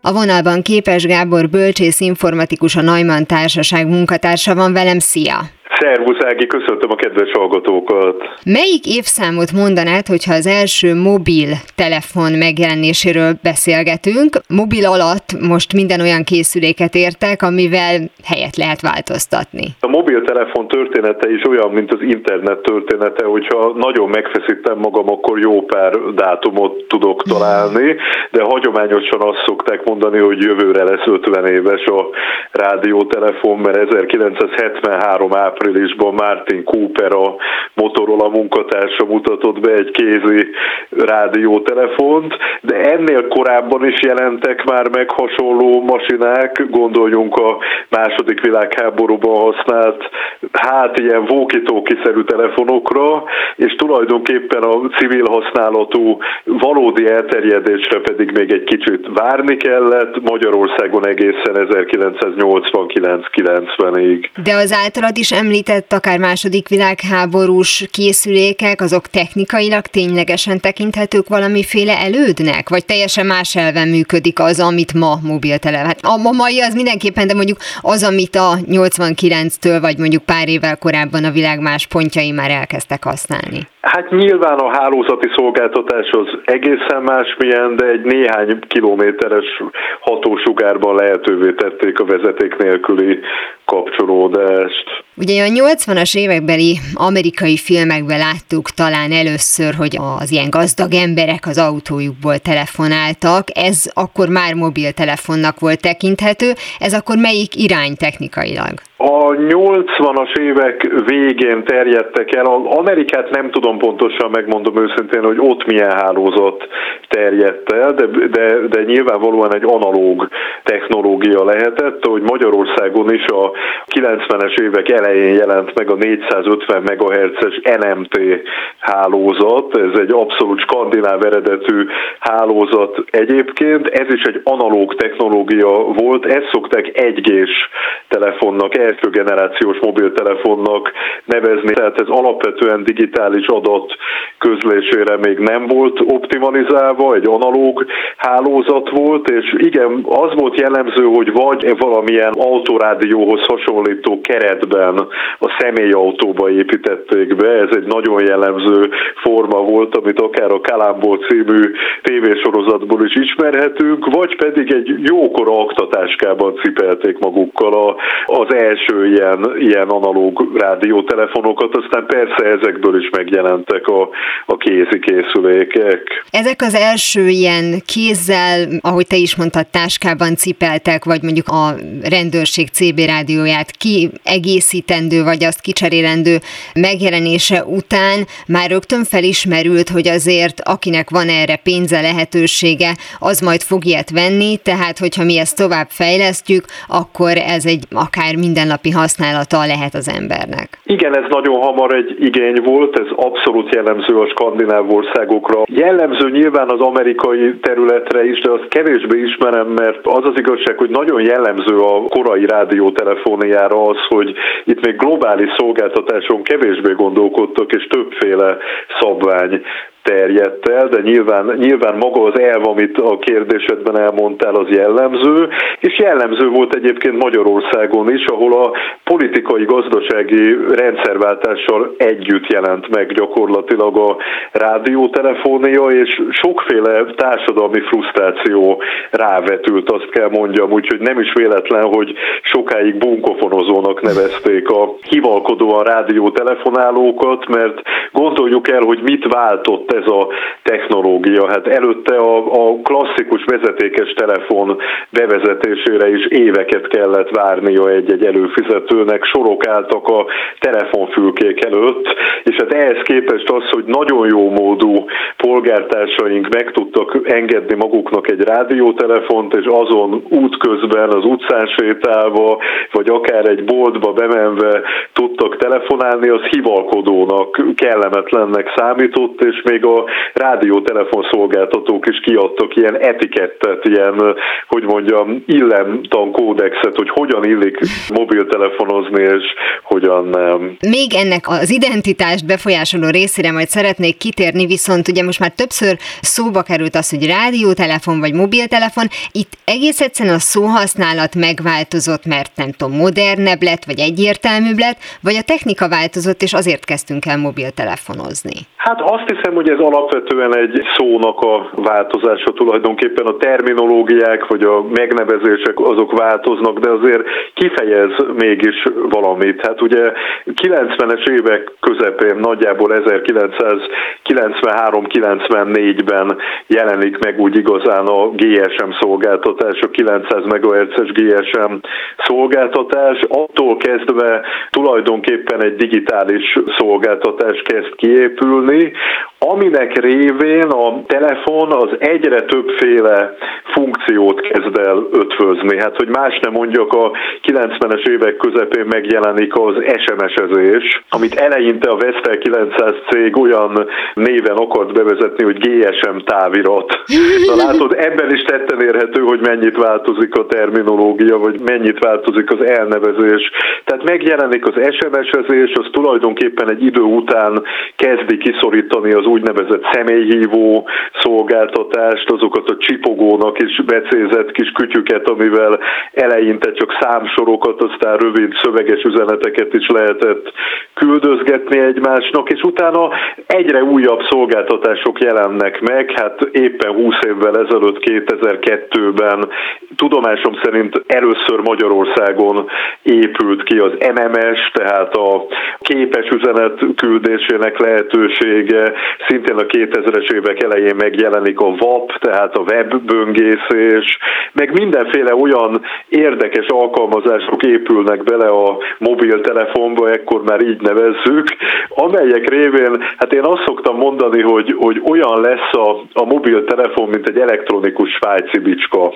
a vonalban Képes Gábor bölcsész informatikus a Neumann Társaság munkatársa van velem, szia! Szervusz Ági, köszöntöm a kedves hallgatókat! Melyik évszámot mondanád, hogyha az első mobil telefon megjelenéséről beszélgetünk? Mobil alatt most minden olyan készüléket értek, amivel helyet lehet változtatni. A mobiltelefon története is olyan, mint az internet története, hogyha nagyon megfeszítem magam, akkor jó pár dátumot tudok találni, de hagyományosan azt szokták mondani, hogy jövőre lesz 50 éves a rádiótelefon, mert 1973 áprilisban Martin Cooper, a Motorola munkatársa mutatott be egy kézi rádiótelefont, de ennél korábban is jelentek már meg hasonló masinák, gondoljunk a második világháborúban használt, hát ilyen walkie-talkie-szerű telefonokra, és tulajdonképpen a civil használatú valódi elterjedésre pedig még egy kicsit várni kellett, Magyarországon egészen 1989-90-ig. De az általad is említett akár második világháborús készülékek, azok technikailag ténylegesen tekinthetők valamiféle elődnek? Vagy teljesen más elven működik az, amit ma mobiltelefon? Hát a mai az mindenképpen, de mondjuk az, amit a 89-től, vagy mondjuk pár évvel korábban a világ más pontjai már elkezdtek használni. Hát nyilván a hálózati szolgáltatás az egészen másmilyen, de egy néhány kilométeres hatósugárban lehetővé tették a vezeték nélküli kapcsolódást. Ugye a 80-as évekbeli amerikai filmekben láttuk talán először, hogy az ilyen gazdag emberek az autójukból telefonáltak, ez akkor már mobiltelefonnak volt tekinthető, ez akkor melyik irány technikailag? A 80-as évek végén terjedtek el, az Amerikát nem tudom pontosan, megmondom őszintén, hogy ott milyen hálózat terjedt el, de, de, de nyilvánvalóan egy analóg technológia lehetett, hogy Magyarországon is a 90-es évek elején jelent meg a 450 MHz-es NMT hálózat, ez egy abszolút skandináv eredetű hálózat egyébként, ez is egy analóg technológia volt, ezt szokták 1G-s telefonnak, első generációs mobiltelefonnak nevezni, tehát ez alapvetően digitális adat közlésére még nem volt optimalizálva, egy analóg hálózat volt, és igen, az volt jellemző, hogy vagy valamilyen autorádióhoz hasonlító keretben a személyautóba építették be, ez egy nagyon jellemző forma volt, amit akár a Kalambó című tévésorozatból is ismerhetünk, vagy pedig egy jókora aktatáskában cipelték magukkal a, az első ilyen, ilyen analóg rádiótelefonokat, aztán persze ezekből is megjelentek a, a kézi készülékek. Ezek az első ilyen kézzel, ahogy te is mondtad, táskában cipeltek, vagy mondjuk a rendőrség CB rádióját kiegészítendő, vagy azt kicserélendő megjelenése után már rögtön felismerült, hogy azért akinek van erre pénze, lehetősége, az majd fog ilyet venni, tehát hogyha mi ezt tovább fejlesztjük, akkor ez egy akár mindennapi használata lehet az embernek. Igen, ez nagyon hamar egy igény volt, ez abszolút jellemző a skandináv országokra. Jellemző nyilván az amerikai területre is, de azt kevésbé ismerem, mert az az igazság, hogy nagyon jellemző a korai rádiótelefóniára az, hogy itt még globális szolgáltatáson kevésbé gondolkodtak, és többféle szabvány terjedt el, de nyilván, nyilván maga az elv, amit a kérdésedben elmondtál, az jellemző, és jellemző volt egyébként Magyarországon is, ahol a politikai, gazdasági rendszerváltással együtt jelent meg gyakorlatilag a rádiótelefónia, és sokféle társadalmi frusztráció rávetült, azt kell mondjam, úgyhogy nem is véletlen, hogy sokáig bunkofonozónak nevezték a hivalkodóan rádiótelefonálókat, mert gondoljuk el, hogy mit váltott ez a technológia. Hát előtte a, a klasszikus vezetékes telefon bevezetésére is éveket kellett várnia egy-egy előfizetőnek, sorok álltak a telefonfülkék előtt, és hát ehhez képest az, hogy nagyon jó módú polgártársaink meg tudtak engedni maguknak egy rádiótelefont, és azon útközben, az utcán sétálva, vagy akár egy boltba bemenve tudtak telefonálni, az hivalkodónak, kellemetlennek számított, és még még a rádiótelefon szolgáltatók is kiadtak ilyen etikettet, ilyen, hogy mondjam, illemtan kódexet, hogy hogyan illik mobiltelefonozni, és hogyan nem. Még ennek az identitást befolyásoló részére majd szeretnék kitérni, viszont ugye most már többször szóba került az, hogy rádiótelefon vagy mobiltelefon, itt egész egyszerűen a szóhasználat megváltozott, mert nem tudom, modernebb lett, vagy egyértelműbb lett, vagy a technika változott, és azért kezdtünk el mobiltelefonozni? Hát azt hiszem, hogy ez alapvetően egy szónak a változása tulajdonképpen a terminológiák vagy a megnevezések azok változnak, de azért kifejez mégis valamit. Hát ugye 90-es évek közepén nagyjából 1993-94-ben jelenik meg úgy igazán a GSM szolgáltatás, a 900 MHz-es GSM szolgáltatás. Attól kezdve tulajdonképpen egy digitális szolgáltatás kezd kiépülni, aminek révén a telefon az egyre többféle funkciót kezd el ötvözni. Hát, hogy más nem mondjak, a 90-es évek közepén megjelenik az SMS-ezés, amit eleinte a Vestel 900 cég olyan néven akart bevezetni, hogy GSM távirat. Na látod, ebben is tetten érhető, hogy mennyit változik a terminológia, vagy mennyit változik az elnevezés. Tehát megjelenik az SMS-ezés, az tulajdonképpen egy idő után kezdi kiszorítani az úgynevezett személyhívó szolgáltatást, azokat a csipogónak is becézett kis kütyüket, amivel eleinte csak számsorokat, aztán rövid szöveges üzeneteket is lehetett küldözgetni egymásnak, és utána egyre újabb szolgáltatások jelennek meg, hát éppen 20 évvel ezelőtt 2002-ben tudomásom szerint először Magyarországon épült ki az MMS, tehát a képes üzenet küldésének lehetősége, szintén a 2000-es évek elején megjelenik a WAP, tehát a webböngészés, meg mindenféle olyan érdekes alkalmazások épülnek bele a mobiltelefonba, ekkor már így nevezzük, amelyek révén, hát én azt szoktam mondani, hogy, hogy olyan lesz a, a mobiltelefon, mint egy elektronikus svájci bicska.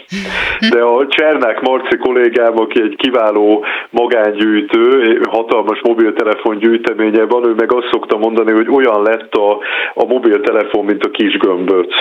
De a Csernák Marci kollégám, aki egy kiváló magángyűjtő, hatalmas mobiltelefon gyűjteménye van, ő meg azt szokta mondani, hogy olyan lett a, a mobiltelefon, mint a kis gömböc.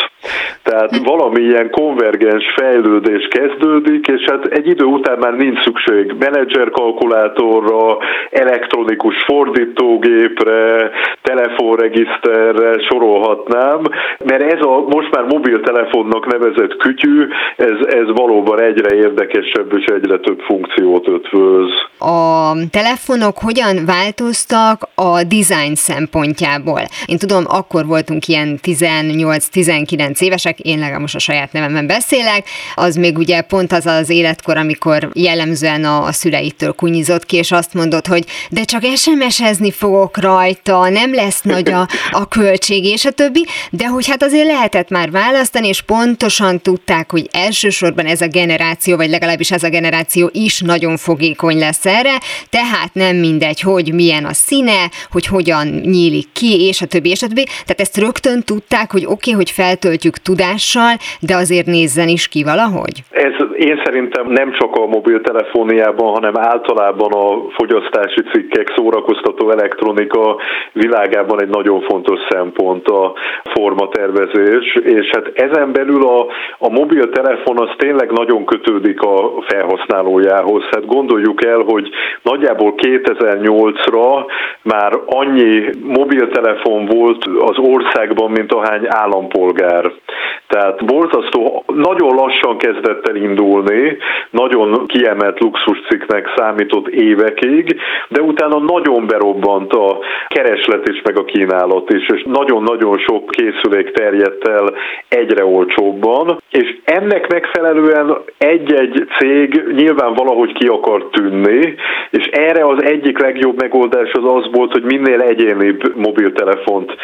Tehát valami ilyen konvergens fejlődés kezdődik, és hát egy idő után már nincs szükség menedzserkalkulátorra, elektronikus fordítógépre, telefonregiszterre, sorolhatnám, mert ez a most már mobiltelefonnak nevezett kütyű, ez, ez valóban egyre érdekesebb és egyre több funkciót ötvöz. A telefonok hogyan változtak a design szempontjából? Én tudom, akkor voltunk ilyen 18-19 évesek, én legalább most a saját nevemben beszélek, az még ugye pont az az életkor, amikor jellemzően a, a szüleitől kunyizott ki, és azt mondott, hogy de csak SMS-ezni fogok rajta, nem lesz nagy a, a költség, és a többi, de hogy hát azért lehetett már választani, és pontosan tudták, hogy elsősorban ez a generáció, vagy legalábbis ez a generáció is nagyon fogékony lesz erre, tehát nem mindegy, hogy milyen a színe, hogy hogyan nyílik ki, és a többi, és a többi. Tehát ezt rögtön tudták, hogy oké, okay, hogy feltöltjük tudással, de azért nézzen is ki valahogy? Ez én szerintem nem csak a mobiltelefóniában, hanem általában a fogyasztási cikkek, szórakoztató elektronika világában egy nagyon fontos szempont a formatervezés, és hát ezen belül a, a mobiltelefon az tényleg nagyon kötődik a felhasználójához. Hát gondoljuk el, hogy nagyjából 2008-ra már annyi mobiltelefon volt az országban, mint ahány állampolgár. Tehát borzasztó, nagyon lassan kezdett el indulni, nagyon kiemelt luxuscikknek számított évekig, de utána nagyon berobbant a kereslet is, meg a kínálat is, és nagyon-nagyon sok készülék terjedt el egyre olcsóbban, és ennek megfelelően egy-egy cég nyilván valahogy ki akar tűnni, és erre az egyik legjobb megoldás az az volt, hogy minél egyénibb mobiltelefont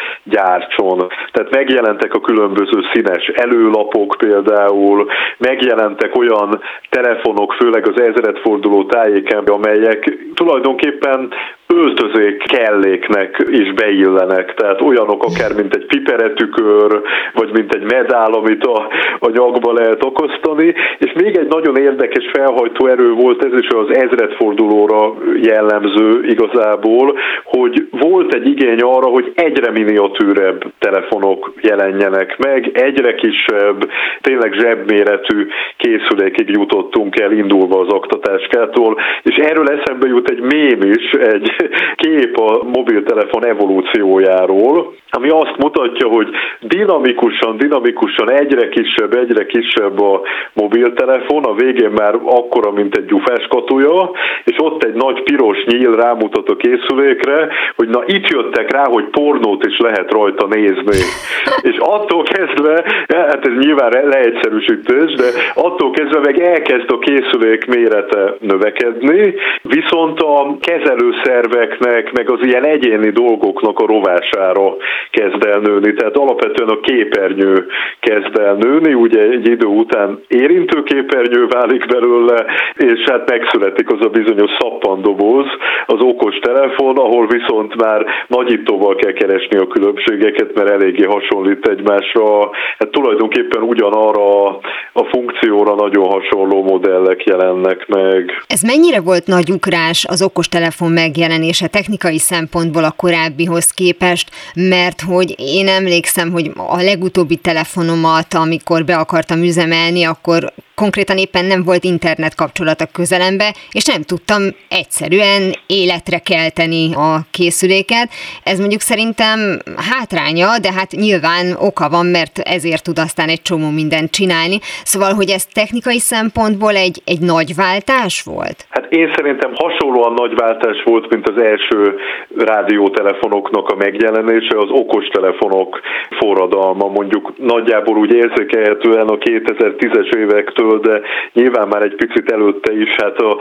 gyártson. Tehát megjelentek a különböző színes előlapok például, megjelentek olyan telefonok, főleg az ezredforduló tájéken, amelyek tulajdonképpen öltözék kelléknek is beillenek, tehát olyanok akár, mint egy piperetükör, vagy mint egy medál, amit a, a nyakba lehet okoztani, és még egy nagyon érdekes felhajtó erő volt, ez is az ezredfordulóra jellemző igazából, hogy volt egy igény arra, hogy egyre miniatűrebb telefonok jelenjenek meg, egyre kisebb, tényleg zsebméretű készülékig jutottunk el indulva az oktatáskától, és erről eszembe jut egy mém is, egy kép a mobiltelefon evolúciójáról, ami azt mutatja, hogy dinamikusan, dinamikusan egyre kisebb, egyre kisebb a mobiltelefon, a végén már akkora, mint egy gyufás és ott egy nagy piros nyíl rámutat a készülékre, hogy na itt jöttek rá, hogy pornót is lehet rajta nézni. És attól kezdve, hát ez nyilván leegyszerűsítés, de attól kezdve meg elkezd a készülék mérete növekedni, viszont a kezelőszerveknek, meg az ilyen egyéni dolgoknak a rovására kezd el nőni. Tehát alapvetően a képernyő kezd el nőni, ugye egy idő után érintő képernyő válik belőle, és hát megszületik az a bizonyos szappandoboz, az okos telefon, ahol viszont már nagyítóval kell keresni a különbségeket, mert eléggé hasonlít egymásra. Hát tulajdonképpen ugyanarra a funkcióra nagyon hasonló modellek jelennek meg. Ez mennyire volt nagy ugrás az okostelefon megjelenése technikai szempontból a korábbihoz képest, mert hogy én emlékszem, hogy a legutóbbi telefonomat, amikor be akartam üzemelni, akkor konkrétan éppen nem volt internet kapcsolat a közelembe, és nem tudtam egyszerűen életre kelteni a készüléket. Ez mondjuk szerintem hátránya, de hát nyilván oka van, mert ezért tud aztán egy csomó mindent csinálni. Szóval, hogy ez technikai szempontból egy, egy nagy váltás volt? Hát én szerintem hasonlóan nagy váltás volt, mint az első rádiótelefonoknak a megjelenése, az okostelefonok forradalma, mondjuk nagyjából úgy érzékelhetően a 2010-es évektől erről, de nyilván már egy picit előtte is, hát a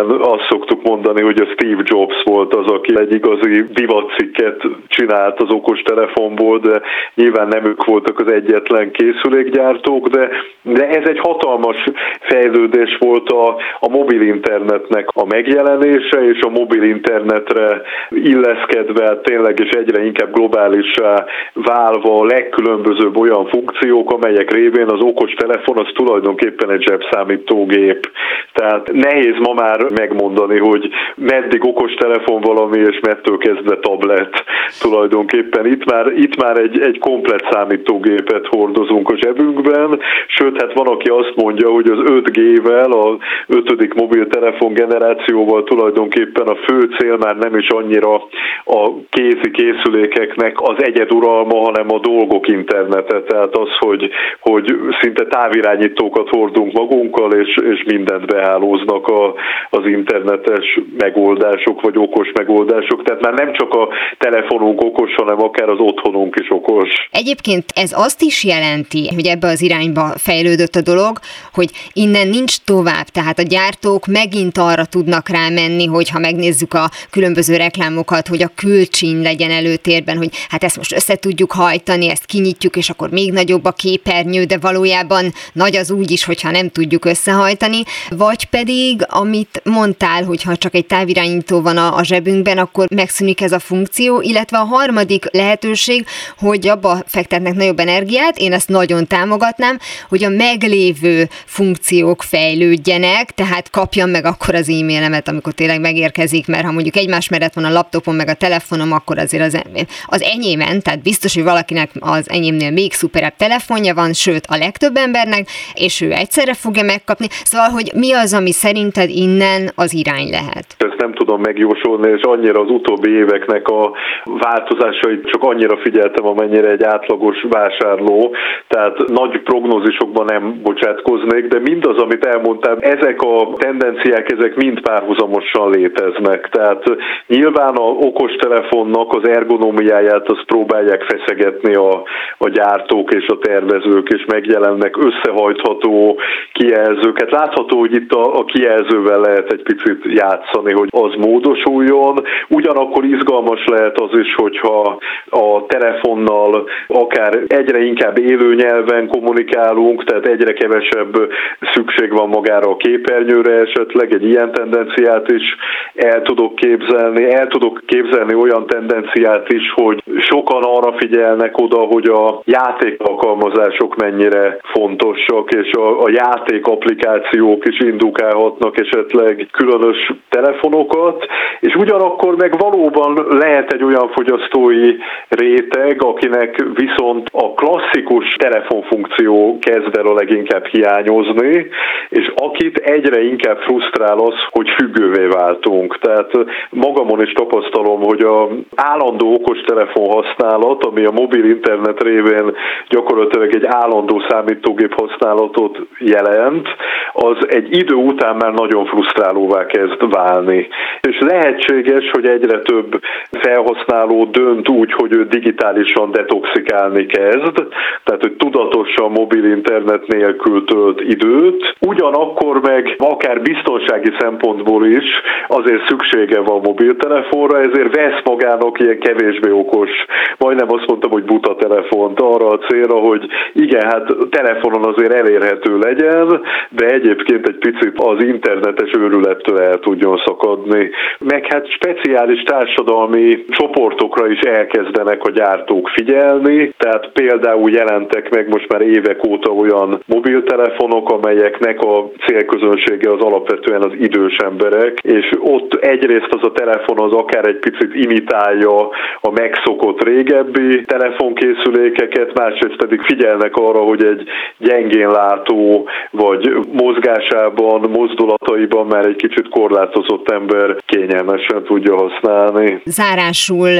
közkeletűen azt szoktuk mondani, hogy a Steve Jobs volt az, aki egy igazi divatcikket csinált az okostelefonból, de nyilván nem ők voltak az egyetlen készülékgyártók, de, de ez egy hatalmas fejlődés volt a, a mobil internetnek a megjelenése, és a mobil internetre illeszkedve tényleg és egyre inkább globálisá válva a legkülönbözőbb olyan funkciók, amelyek révén az okos telefon az tulajdonképpen egy zsebszámítógép. Tehát nehéz ma már megmondani, hogy meddig okos telefon valami, és mettől kezdve tablet tulajdonképpen. Itt már, itt már egy, egy komplet számítógépet hordozunk a zsebünkben, sőt, hát van, aki azt mondja, hogy az 5G-vel, a ötödik mobiltelefon generációval tulajdonképpen a fő cél már nem is annyira a kézi készülékeknek az egyeduralma, hanem a dolgok internete. Tehát az, hogy, hogy szinte távirányító irányítókat hordunk magunkkal, és, és mindent behálóznak a, az internetes megoldások, vagy okos megoldások. Tehát már nem csak a telefonunk okos, hanem akár az otthonunk is okos. Egyébként ez azt is jelenti, hogy ebbe az irányba fejlődött a dolog, hogy innen nincs tovább, tehát a gyártók megint arra tudnak rámenni, hogy ha megnézzük a különböző reklámokat, hogy a külcsin legyen előtérben, hogy hát ezt most össze tudjuk hajtani, ezt kinyitjuk, és akkor még nagyobb a képernyő, de valójában nagy az úgy is, hogyha nem tudjuk összehajtani, vagy pedig, amit mondtál, hogy ha csak egy távirányító van a, a zsebünkben, akkor megszűnik ez a funkció, illetve a harmadik lehetőség, hogy abba fektetnek nagyobb energiát, én ezt nagyon támogatnám, hogy a meglévő funkciók fejlődjenek, tehát kapjam meg akkor az e-mailemet, amikor tényleg megérkezik, mert ha mondjuk egymás mellett van a laptopon, meg a telefonom, akkor azért az, az enyémen, tehát biztos, hogy valakinek az enyémnél még szuperebb telefonja van, sőt a legtöbb embernek, és ő egyszerre fogja megkapni. Szóval, hogy mi az, ami szerinted innen az irány lehet? Ezt nem tudom megjósolni, és annyira az utóbbi éveknek a változásait csak annyira figyeltem, amennyire egy átlagos vásárló, tehát nagy prognózisokban nem bocsátkoznék, de mindaz, amit elmondtam, ezek a tendenciák, ezek mind párhuzamosan léteznek. Tehát nyilván a okostelefonnak az ergonómiáját azt próbálják feszegetni a, a gyártók és a tervezők, és megjelennek összehajtható kijelzőket. Látható, hogy itt a, a kijelzővel lehet egy picit játszani, hogy az módosuljon. Ugyanakkor izgalmas lehet az is, hogyha a telefonnal akár egyre inkább élő nyelven kommunikálunk, tehát egyre kevesebb szükség van magára a képernyőre esetleg, egy ilyen tendenciát is el tudok képzelni. El tudok képzelni olyan tendenciát is, hogy sokan arra figyelnek oda, hogy a játék alkalmazások mennyire fontosak, és a, a játék applikációk is indukálhatnak esetleg különös telefonokat, és ugyanakkor meg valóban lehet egy olyan fogyasztói réteg, akinek viszont a klasszikus telefonfunkció kezd el a leginkább hiányozni, és akit egyre inkább frusztrál az, hogy függővé váltunk. Tehát magamon is tapasztalom, hogy a állandó okostelefon használat, ami a mobil internet révén gyakorlatilag egy állandó számítógép használatot jelent, az egy idő után már nagyon frusztrálóvá kezd válni. És lehetséges, hogy egyre több felhasználó dönt úgy, hogy ő digitálisan detoxikálni kezd, tehát hogy tudatosan mobil internet nélkül tölt időt, ugyanakkor meg akár biztonsági szempontból is azért szüksége van mobiltelefonra, ezért vesz magának ilyen kevésbé okos, majdnem azt mondtam, hogy buta telefont arra a célra, hogy igen, hát telefonon azért elérhető legyen, de egyébként egy picit az internetes őrülettől el tudjon szakadni. Meg hát speciális társadalmi csoportokra is elkezdenek a gyártók figyelni, tehát például jelentek meg most már évek óta olyan mobiltelefonok, amelyeknek a célközönsége az alapvetően az idős emberek, és ott egyrészt az a telefon az akár egy picit imitálja a megszokott régebbi telefonkészülékeket, másrészt pedig figyelnek arra, hogy egy gyengén látó, vagy mozgásában, mozdulataiban már egy kicsit korlátozott ember kényelmesen tudja használni. Zárásul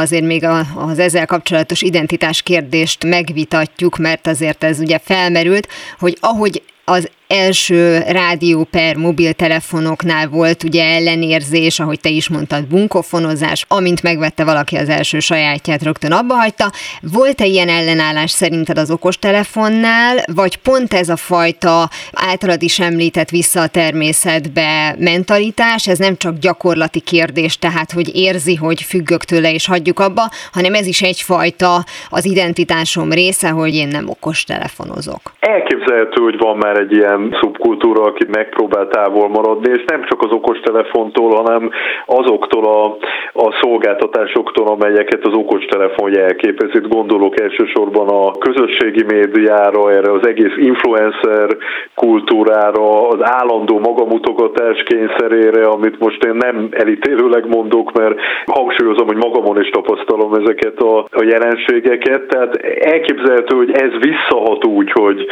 azért még az ezzel kapcsolatos identitás kérdést megvitatjuk, mert azért ez ugye felmerült, hogy ahogy az első rádió per mobiltelefonoknál volt ugye ellenérzés, ahogy te is mondtad, bunkofonozás, amint megvette valaki az első sajátját, rögtön abba hagyta. Volt-e ilyen ellenállás szerinted az okostelefonnál, vagy pont ez a fajta általad is említett vissza a természetbe mentalitás, ez nem csak gyakorlati kérdés, tehát hogy érzi, hogy függök tőle és hagyjuk abba, hanem ez is egyfajta az identitásom része, hogy én nem okostelefonozok. Elképzelhető, hogy van már egy ilyen szubkultúra, aki megpróbál távol maradni, és nem csak az okostelefontól, hanem azoktól a, a szolgáltatásoktól, amelyeket az okostelefon jelképez. Itt gondolok elsősorban a közösségi médiára, erre az egész influencer kultúrára, az állandó magamutogatás kényszerére, amit most én nem elítélőleg mondok, mert hangsúlyozom, hogy magamon is tapasztalom ezeket a, a jelenségeket, tehát elképzelhető, hogy ez visszahat úgy, hogy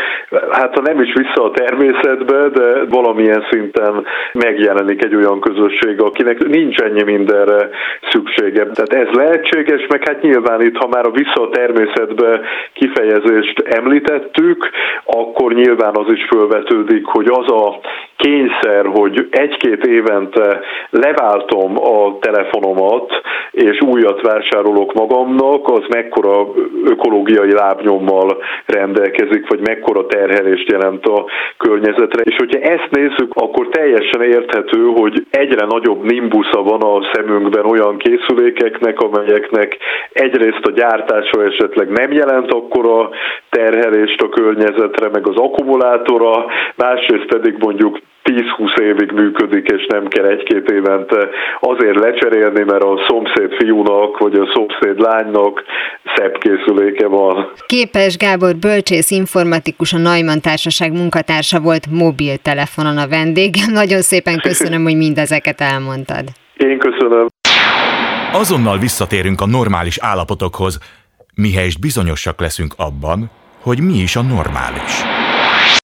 hát ha nem is vissza a természetbe, de valamilyen szinten megjelenik egy olyan közösség, akinek nincs ennyi mindenre szüksége. Tehát ez lehetséges, meg hát nyilván itt, ha már a vissza a természetbe kifejezést említettük, akkor nyilván az is fölvetődik, hogy az a kényszer, hogy egy-két évente leváltom a telefonomat, és újat vásárolok magamnak, az mekkora ökológiai lábnyommal rendelkezik, vagy mekkora terhelést jelent a környezetre. És hogyha ezt nézzük, akkor teljesen érthető, hogy egyre nagyobb nimbusza van a szemünkben olyan készülékeknek, amelyeknek egyrészt a gyártása esetleg nem jelent akkora terhelést a környezetre, meg az akkumulátora, másrészt pedig mondjuk 10-20 évig működik, és nem kell egy-két évente azért lecserélni, mert a szomszéd fiúnak, vagy a szomszéd lánynak szebb készüléke van. Képes Gábor bölcsész informatikus, a Neumann Társaság munkatársa volt mobiltelefonon a vendég. Nagyon szépen köszönöm, hogy mindezeket elmondtad. Én köszönöm. Azonnal visszatérünk a normális állapotokhoz, mihelyest bizonyosak leszünk abban, hogy mi is a normális.